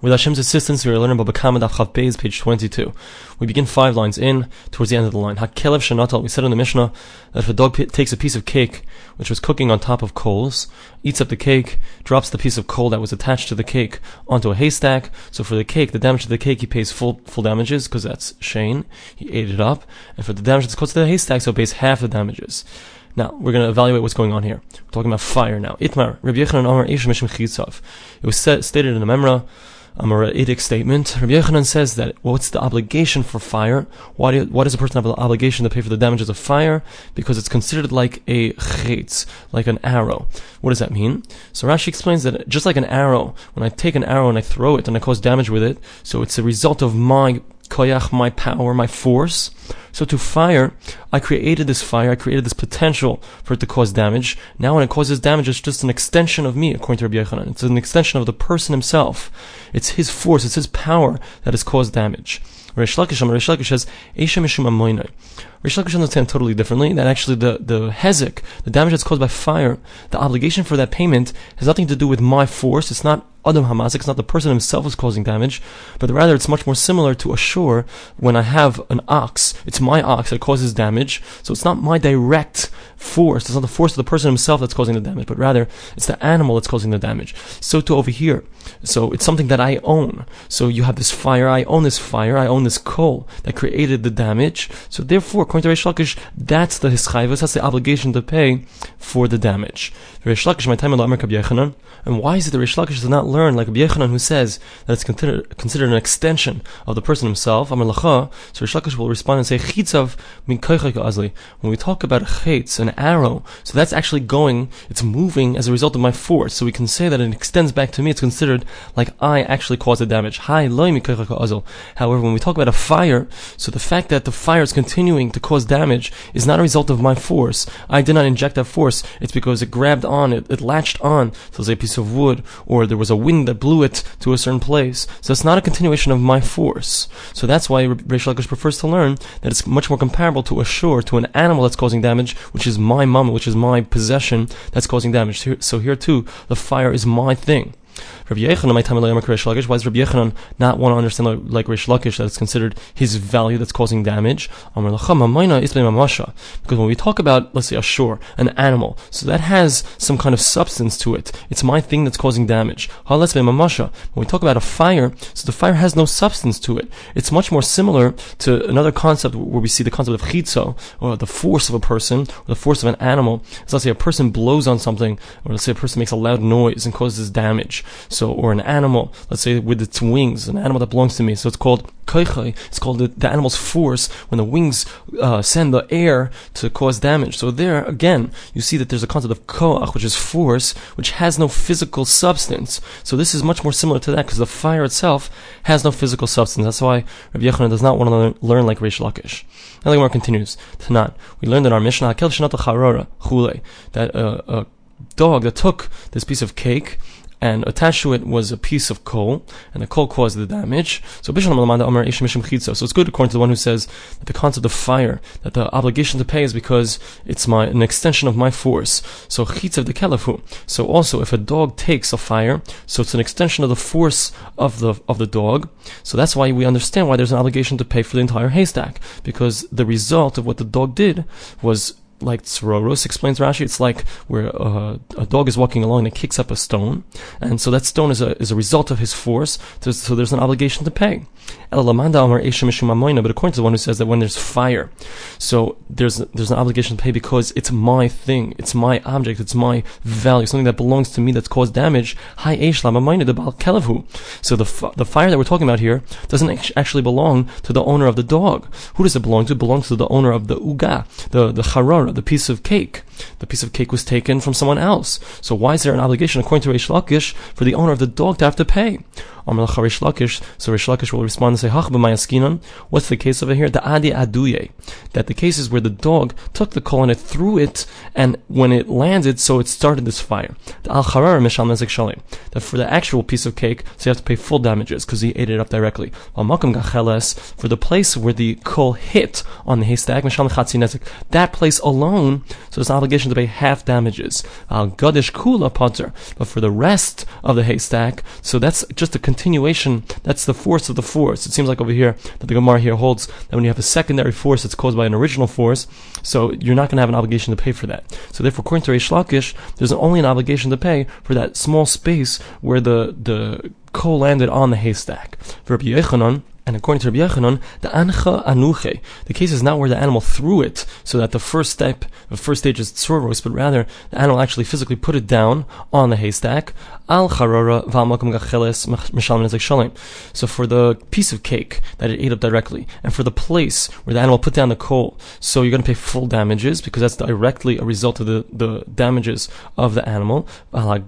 With Hashem's assistance, we are learning about Bakam Daf page 22. We begin five lines in, towards the end of the line. Hakelev Shanatal, we said in the Mishnah that if a dog takes a piece of cake, which was cooking on top of coals, eats up the cake, drops the piece of coal that was attached to the cake onto a haystack, so for the cake, the damage to the cake, he pays full, full damages, because that's Shein, he ate it up, and for the damage that's caused to the haystack, so he pays half the damages. Now, we're going to evaluate what's going on here. We're talking about fire now. Itmar, Rabbi Yechanan Omer Ish Mishim. It was said, stated in the Memra, a Moraitic statement. Rabbi Yechanan says that what's the obligation for fire? Why, do, does a person have an obligation to pay for the damages of fire? Because it's considered like a chetz, like an arrow. What does that mean? So Rashi explains that just like an arrow, when I take an arrow and I throw it and I cause damage with it, so it's a result of my koyach, my power, my force. So to fire, I created this fire, I created this potential for it to cause damage. Now when it causes damage, it's just an extension of me, according to Rabbi Yechanan. It's an extension of the person himself. It's his force, it's his power that has caused damage. Rish Lakish, says. Rish Lakish understands totally differently that actually the, the hezek, the damage that's caused by fire, the obligation for that payment has nothing to do with my force. It's not Adam Hamasik, it's not the person himself who's causing damage, but rather it's much more similar to a shore when I have an ox. It's my ox that causes damage, so it's not my direct force, it's not the force of the person himself that's causing the damage, but rather it's the animal that's causing the damage. So to over here. So it's something that I own. So you have this fire, I own this fire, I own this coal that created the damage. So therefore, according to Reish Lakish, that's the hischayvus, that's the obligation to pay for the damage. Reish Lakish, my time in and why is it that Reish Lakish does not learn like Rabbi Yechanan who says that it's considered, considered an extension of the person himself? Amar Lacha, so Reish Lakish will respond and say, Chitzav min azli. When we talk about a chitz, an arrow, so that's actually going, it's moving as a result of my force. So we can say that it extends back to me. It's considered like I actually caused the damage. However, when we talk about a fire, so the fact that the fire is continuing to cause damage is not a result of my force. I did not inject that force. It's because it grabbed on, it, it latched on so to a piece of wood, or there was a wind that blew it to a certain place. So it's not a continuation of my force. So that's why Reish Lakish prefers to learn that it's much more comparable to a shore, to an animal that's causing damage, which is my mama, which is my possession that's causing damage. So here too, the fire is my thing. Rabbi Yechanan. Why does Rabbi Yechanan not want to understand like Rish Lakish that it's considered his value that's causing damage? Because when we talk about, let's say, a shore, an animal, so that has some kind of substance to it. It's my thing that's causing damage. When we talk about a fire, so the fire has no substance to it. It's much more similar to another concept where we see the concept of chitzo, or the force of a person, or the force of an animal. So let's say a person blows on something, or let's say a person makes a loud noise and causes damage. So, or an animal, let's say with its wings, an animal that belongs to me. So it's called koichai. It's called the, the animal's force when the wings uh, send the air to cause damage. So there, again, you see that there's a concept of koach, which is force, which has no physical substance. So this is much more similar to that because the fire itself has no physical substance. That's why Rabbi Yechanan does not want to learn, learn like Reish Lakish. Now the Gemara continues. Tanat. We learned in our Mishnah, that uh, a dog that took this piece of cake and attached to it was a piece of coal, and the coal caused the damage. So So it's good according to the one who says that the concept of fire, that the obligation to pay is because it's my an extension of my force. So chitzav de kelefu. So also if a dog takes a fire, so it's an extension of the force of the of the dog. So that's why we understand why there's an obligation to pay for the entire haystack, because the result of what the dog did was like Tzororos explains Rashi, it's like where uh, a dog is walking along and it kicks up a stone, and so that stone is a is a result of his force. So there's an obligation to pay. But according to the one who says that when there's fire, so there's there's an obligation to pay because it's my thing, it's my object, it's my value, something that belongs to me that's caused damage. So the the fire that we're talking about here doesn't actually belong to the owner of the dog. Who does it belong to? It belongs to the owner of the uga, the the charar, the piece of cake. The piece of cake was taken from someone else. So why is there an obligation, according to Reish Lakish, for the owner of the dog to have to pay? So Rish Lakish will respond and say, What's the case over here? The adi aduye. That the case is where the dog took the coal and it threw it, and when it landed, so it started this fire. The al charar mishal shalim. That for the actual piece of cake, so you have to pay full damages because he ate it up directly. For the place where the coal hit on the haystack, mishal that place alone, so it's an obligation to pay half damages. Al Gadish Kula Potter. But for the rest of the haystack, so that's just a continuation, that's the force of the force. It seems like over here that the Gemara here holds that when you have a secondary force that's caused by an original force, so you're not going to have an obligation to pay for that. So therefore, according to Reish Lakish, there's only an obligation to pay for that small space where the, the coal landed on the haystack. For Rabbi Yechanan, and according to Rabbi Yechanan, the ancha anuche, the case is not where the animal threw it, so that the first step, the first stage is tzorvos, but rather the animal actually physically put it down on the haystack. Al charora v'almakum gacheles shalim. So for the piece of cake that it ate up directly, and for the place where the animal put down the coal, so you're going to pay full damages because that's directly a result of the, the damages of the animal. And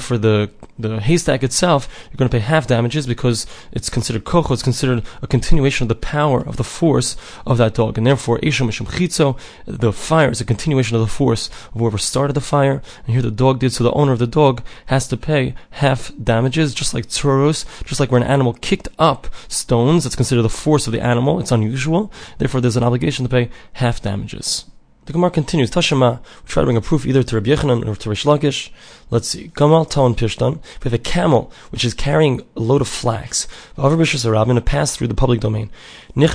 for the the haystack itself, you're going to pay half damages because it's considered kocho, it's considered a continuation of the power of the force of that dog, and therefore Esha Mishum Chitzo, the fire is a continuation of the force of whoever started the fire, and here the dog did, so the owner of the dog has to pay half damages, just like tzuros, just like where an animal kicked up stones, it's considered the force of the animal, it's unusual, therefore there's an obligation to pay half damages. The Gemara continues, Tashema, we try to bring a proof either to Rabbi Yechanan or to Rish Lakish. Let's see. Gamal Talon Pishtan. We have a camel which is carrying a load of flax. The Over Bishas Arabin, it pass through the public domain. And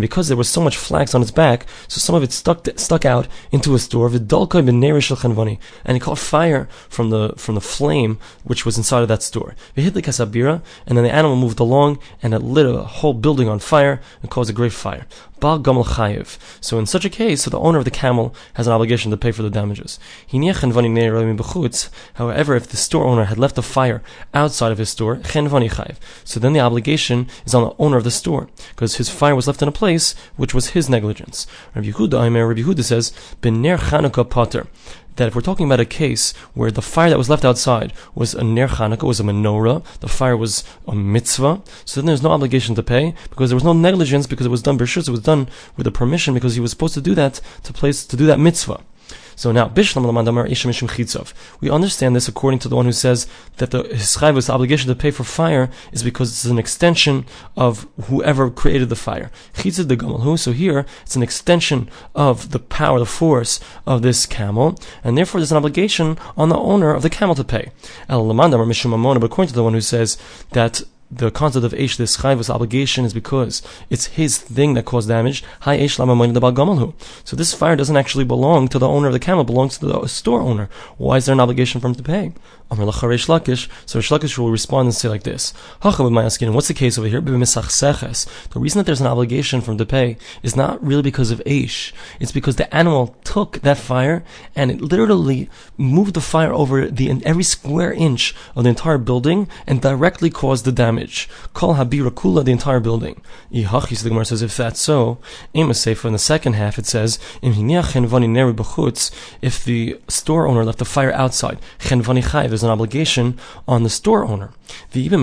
because there was so much flax on its back, so some of it stuck stuck out into a store. And it caught fire from the from the flame which was inside of that store. And then the animal moved along and it lit a whole building on fire and caused a great fire. So in such a case, so the owner of the camel has an obligation to pay for the damages. However, if the store owner had left the fire outside of his store, so then the obligation is on the owner of the store, because his fire was left in a place which was his negligence. Rabbi Yehuda, Rabbi Yehuda says, Bener Chanukah Potter that if we're talking about a case where the fire that was left outside was a ner Chanukah, was a menorah, the fire was a mitzvah, so then there's no obligation to pay because there was no negligence because it was done b'rishus, it was done with a permission because he was supposed to do that to place to do that mitzvah. So now, Bishlam Lamandamar Isham Chitzov. We understand this according to the one who says that the Hischayvus obligation to pay for fire is because it's an extension of whoever created the fire. Chitzah de Gamalhu. So here, it's an extension of the power, the force of this camel, and therefore there's an obligation on the owner of the camel to pay. El Lamandamar Mishum But according to the one who says that the concept of Eish, this chayvus obligation, is because it's his thing that caused damage. Hi Eish the So this fire doesn't actually belong to the owner of the camel, it belongs to the store owner. Why is there an obligation for him to pay? So Lakish will respond and say like this: What's the case over here? The reason that there's an obligation from to pay is not really because of Aish. It's because the animal took that fire and it literally moved the fire over the every square inch of the entire building and directly caused the damage. Kol habira kula, the entire building. The Gemara says, if that's so, Amos Sefer in the second half it says, if the store owner left the fire outside, an obligation on the store owner. The even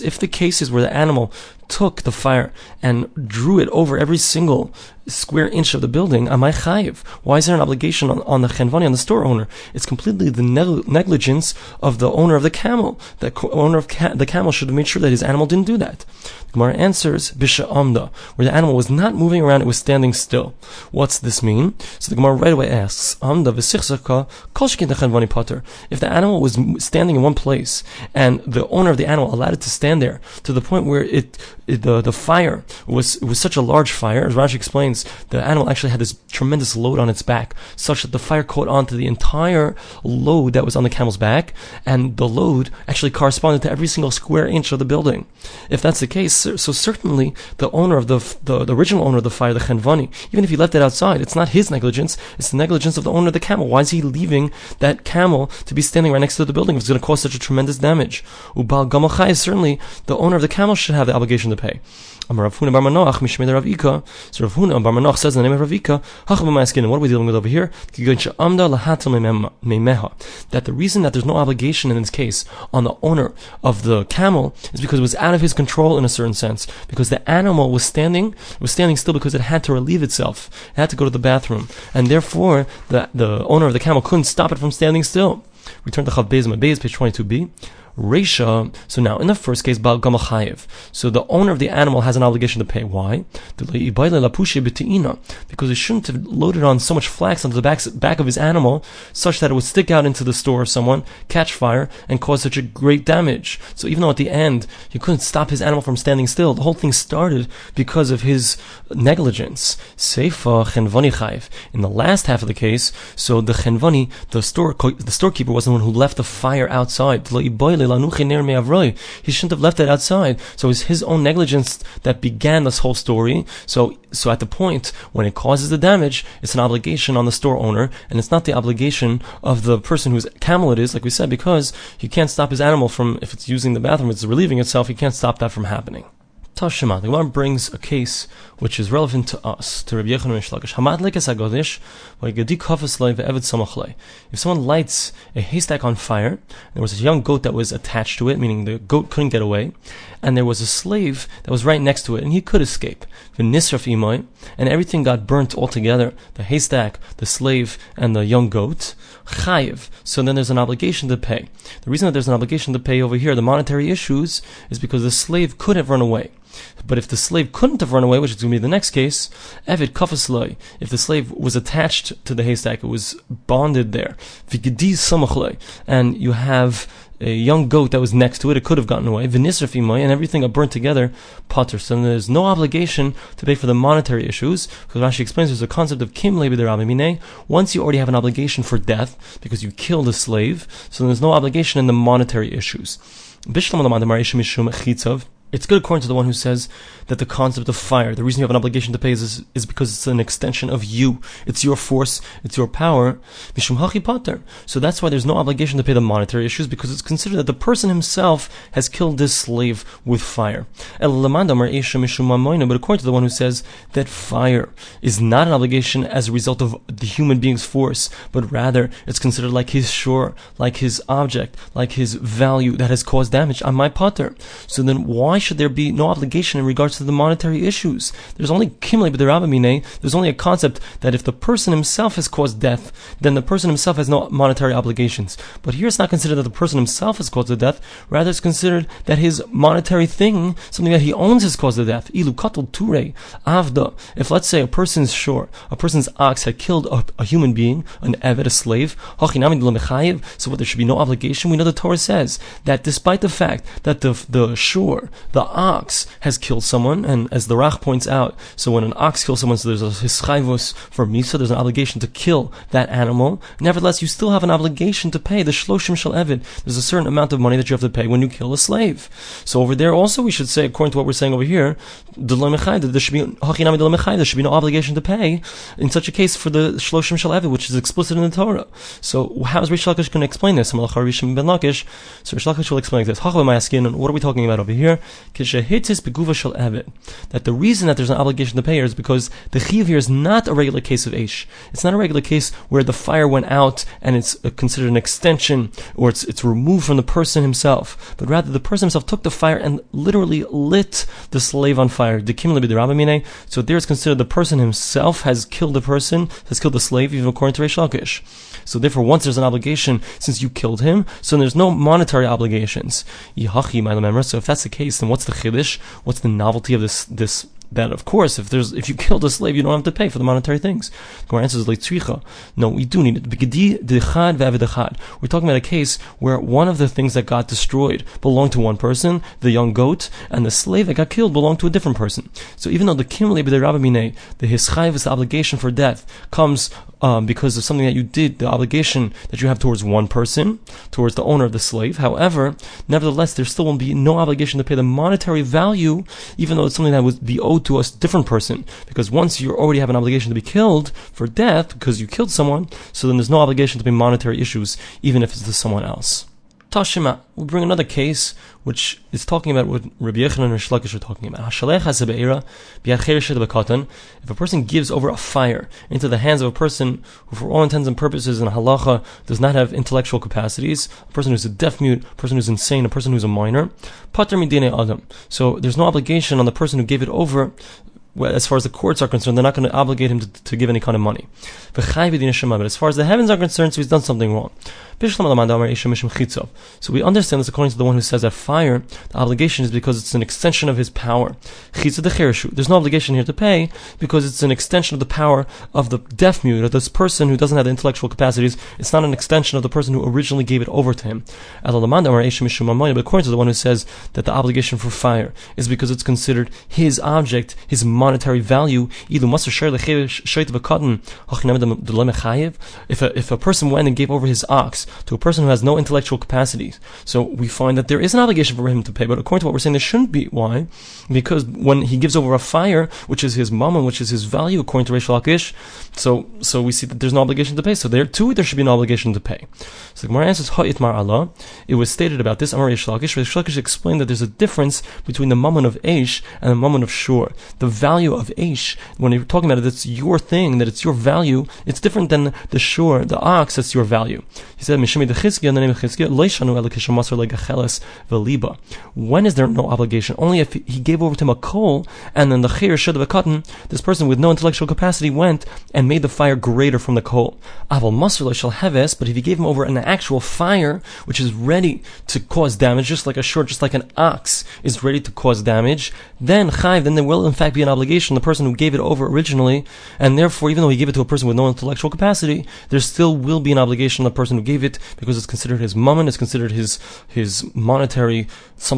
if the case is where the animal took the fire and drew it over every single square inch of the building, amai chayiv? Why is there an obligation on, on the chenvani, on the store owner? It's completely the negligence of the owner of the camel. The owner of ca- the camel should have made sure that his animal didn't do that. The Gemara answers, Bisha Amda, where the animal was not moving around, it was standing still. What's this mean? So the Gemara right away asks, Amda v'sichsaka kolshkin chenvani potter. If the animal was standing in one place, and the owner of the animal allowed it to stand there, to the point where it the the fire was was such a large fire. As Rashi explains, the animal actually had this tremendous load on its back, such that the fire caught onto the entire load that was on the camel's back, and the load actually corresponded to every single square inch of the building. If that's the case, so certainly the owner of the the, the original owner of the fire, the chenvani, even if he left it outside, it's not his negligence; it's the negligence of the owner of the camel. Why is he leaving that camel to be standing right next to the building if it's going to cause such a tremendous damage? Ubal gamal certainly the owner of the camel should have the obligation to pay. Amar Rav Bar Manoach Mishmei. So Rav Huna Bar Manoach says in the name of Rav Ika, What are we dealing with over here? That the reason that there's no obligation in this case on the owner of the camel is because it was out of his control in a certain sense. Because the animal was standing, was standing still because it had to relieve itself. It had to go to the bathroom. And therefore, the, the owner of the camel couldn't stop it from standing still. Return to Chav Beis, Beis, page 22b. Resha. So now, in the first case, Baal Gamachayev. So the owner of the animal has an obligation to pay. Why? Because he shouldn't have loaded on so much flax onto the back, of his animal, such that it would stick out into the store of someone, catch fire, and cause such a great damage. So even though at the end he couldn't stop his animal from standing still, the whole thing started because of his negligence. Seifa Chenvani Chayev. In the last half of the case, so the Chenvani, the store the storekeeper was the one who left the fire outside. He shouldn't have left it outside. So it's his own negligence that began this whole story. So so at the point when it causes the damage, it's an obligation on the store owner, and it's not the obligation of the person whose camel it is, like we said, because he can't stop his animal from, if it's using the bathroom, it's relieving itself, he can't stop that from happening. Tashima, the Gemara brings a case which is relevant to us, to Rabbi Yochanan Mishlakish. Hamad lekes agodish, If someone lights a haystack on fire, there was a young goat that was attached to it, meaning the goat couldn't get away, and there was a slave that was right next to it, and he could escape. V'nisraf imoy, and everything got burnt altogether, the haystack, the slave, and the young goat. Chayiv. So then there's an obligation to pay. The reason that there's an obligation to pay over here, the monetary issues, is because the slave could have run away. But if the slave couldn't have run away, which is going to be the next case, Evid Kafasloi, if the slave was attached to the haystack, it was bonded there, and you have a young goat that was next to it, it could have gotten away, and everything got burnt together, potter. So there's no obligation to pay for the monetary issues, because Rashi explains there's a concept of kim mine. Once you already have an obligation for death, because you killed a slave, so there's no obligation in the monetary issues. It's good according to the one who says that the concept of fire, the reason you have an obligation to pay is, is because it's an extension of you. It's your force, it's your power. So that's why there's no obligation to pay the monetary issues because it's considered that the person himself has killed this slave with fire. But according to the one who says that fire is not an obligation as a result of the human being's force, but rather it's considered like his shore, like his object, like his value that has caused damage on my potter. So then why why should there be no obligation in regards to the monetary issues? There's only kimle b'derabamine. There's only a concept that if the person himself has caused death, then the person himself has no monetary obligations. But here it's not considered that the person himself has caused the death. Rather, it's considered that his monetary thing, something that he owns, has caused the death. Ilu ture avda. If let's say a person's shore, a person's ox had killed a, a human being, an eved, a slave, so what there should be no obligation. We know the Torah says that despite the fact that the the shore, the ox has killed someone, and as the Rach points out, so when an ox kills someone, so there's a hischayvus for misa, there's an obligation to kill that animal. Nevertheless, you still have an obligation to pay the shloshim shel evid. There's a certain amount of money that you have to pay when you kill a slave. So over there, also, we should say, according to what we're saying over here, there should be should be no obligation to pay in such a case for the shloshim shel evid, which is explicit in the Torah. So how is Rish Lakish going to explain this? So Rish Lakish will explain this. What are we talking about over here? That the reason that there's an obligation to pay is because the chiv here is not a regular case of Aish. It's not a regular case where the fire went out and it's uh, considered an extension or it's, it's removed from the person himself, but rather the person himself took the fire and literally lit the slave on fire. So there it's considered the person himself has killed the person, has killed the slave, even according to Reish Lakish. So therefore, once there's an obligation, since you killed him, so there's no monetary obligations. So if that's the case, then what's the chiddush? What's the novelty of this this that of course if there's if you killed a slave you don't have to pay for the monetary things. The answer is like No, we do need it. We're talking about a case where one of the things that got destroyed belonged to one person, the young goat, and the slave that got killed belonged to a different person. So even though the kimli b'derabamine, the hischayvus, the obligation for death, comes um, because of something that you did, the obligation that you have towards one person, towards the owner of the slave. However, nevertheless, there still will be no obligation to pay the monetary value, even though it's something that would be owed to a different person. Because once you already have an obligation to be killed for death because you killed someone, so then there's no obligation to pay monetary issues, even if it's to someone else. Tashima, we bring another case which is talking about what Rabbi Yochanan and Rish Lakish are talking about. If a person gives over a fire into the hands of a person who, for all intents and purposes in halacha, does not have intellectual capacities, a person who's a deaf mute, a person who's insane, a person who's a minor, adam. So there's no obligation on the person who gave it over as far as the courts are concerned, they're not going to obligate him to, to give any kind of money. But as far as the heavens are concerned, so he's done something wrong. So we understand this according to the one who says that fire, the obligation is because it's an extension of his power. There's no obligation here to pay because it's an extension of the power of the deaf mute, or this person who doesn't have the intellectual capacities. It's not an extension of the person who originally gave it over to him. But according to the one who says that the obligation for fire is because it's considered his object, his monetary value, if a, if a person went and gave over his ox to a person who has no intellectual capacities, so we find that there is an obligation for him to pay, but according to what we're saying, there shouldn't be. Why? Because when he gives over a fire, which is his mammon, which is his value, according to Reish Lakish, so so we see that there's an obligation to pay. So there too, there should be an obligation to pay. So the Gemara answers, Ha'itmar Allah. It was stated about this, Amar Lakish. Reish Lakish explained that there's a difference between the mammon of Aish and the mammon of Shur. The value of Aish, when you're talking about it, it's your thing, that it's your value, it's different than the Shur, the ox, that's your value. He said, Mishimi the Chizkiah, in the name of Chizkiah, Leishanu elikishamasar legacheles veliba. When is there no obligation? Only if he gave over to him a coal, and then the chir should have a cotton, this person with no intellectual capacity went and made the fire greater from the coal. Aval masr shall heves, but if he gave him over an actual fire, which is ready to cause damage, just like a short, just like an ox is ready to cause damage, then chayv, then there will in fact be an obligation. The person who gave it over originally, and therefore, even though he gave it to a person with no intellectual capacity, there still will be an obligation on the person who gave it because it's considered his mammon, it's considered his his monetary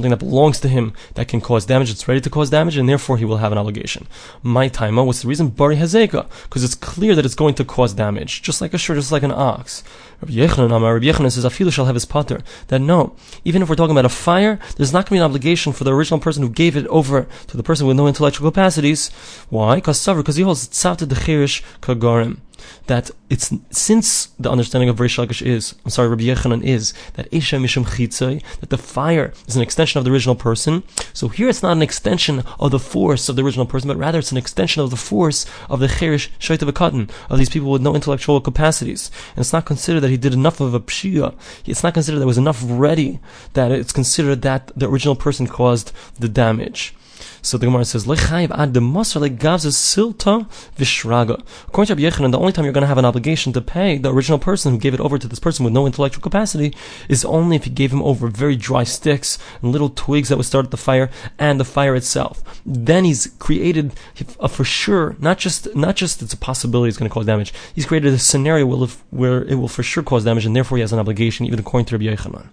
something that belongs to him that can cause damage. It's ready to cause damage, and therefore he will have an obligation. My timer. What's the reason? Bari hazeka, because it's clear that it's going to cause damage, just like a shirt, just like an ox. Rabbi Yechanan, Amar Rabbi Yechanan says, Afilu shall have his potter. That no, even if we're talking about a fire, there's not going to be an obligation for the original person who gave it over to the person with no intellectual capacities. Why? Because because he holds tzavta dechirish kagarim that it's since the understanding of Lakish is, I'm sorry, Rabbi Yechanan is that Esha Mishum Chitzai, that the fire is an extension of the original person. So here it's not an extension of the force of the original person, but rather it's an extension of the force of the Cherish Shaitav Katan, of these people with no intellectual capacities. And it's not considered that he did enough of a pshia. It's not considered that was enough ready that it's considered that the original person caused the damage. So the Gemara says, Lechayiv ad the Masr silta vishraga. According to Rabbi Yechanan, the only time you're going to have an obligation to pay the original person who gave it over to this person with no intellectual capacity is only if you gave him over very dry sticks and little twigs that would start the fire and the fire itself. Then he's created a for sure, not just not just it's a possibility it's going to cause damage. He's created a scenario where it will for sure cause damage, and therefore he has an obligation, even according to Rabbi Yechanan.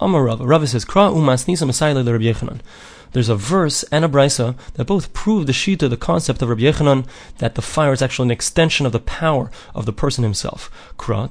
Amar Rava. Rava says, Kra umas nisa Rabbi Yechanan there's a verse and a brisa that both prove the shita, the concept of Rabbi Yechanan, that the fire is actually an extension of the power of the person himself. Kra,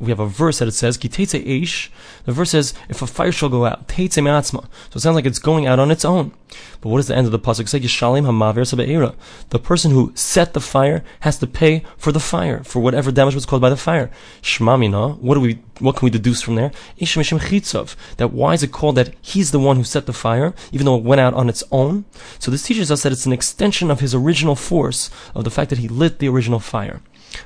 we have a verse that it says, eish, the verse says, if a fire shall go out, teitze me'atzma. So it sounds like it's going out on its own. But what does the end of the pasuk say? Yishalim hamaver sabe'era. The person who set the fire has to pay for the fire, for whatever damage was caused by the fire. Shmamina, what do we, what can we deduce from there? Ish mishim chitzov. That why is it called that he's the one who set the fire, even though it went out on its own? So this teaches us that it's an extension of his original force, of the fact that he lit the original fire.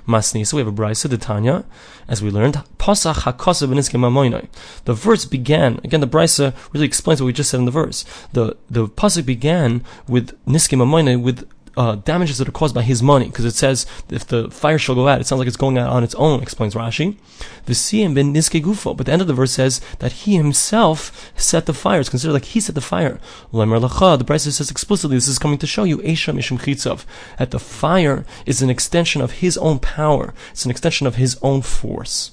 Masni. So we have a brisa, the Tanya, as we learned. Pasach hakosa The verse began again. The brisa really explains what we just said in the verse. The the pasuk began with niske mamoina with uh, damages that are caused by his money, because it says if the fire shall go out, it sounds like it's going out on its own, explains Rashi. The siyim ben niske gufo, but the end of the verse says that he himself set the fire. It's considered like he set the fire. The Brisa says explicitly, this is coming to show you Esha Mishim Chitzov, that the fire is an extension of his own power. It's an extension of his own force.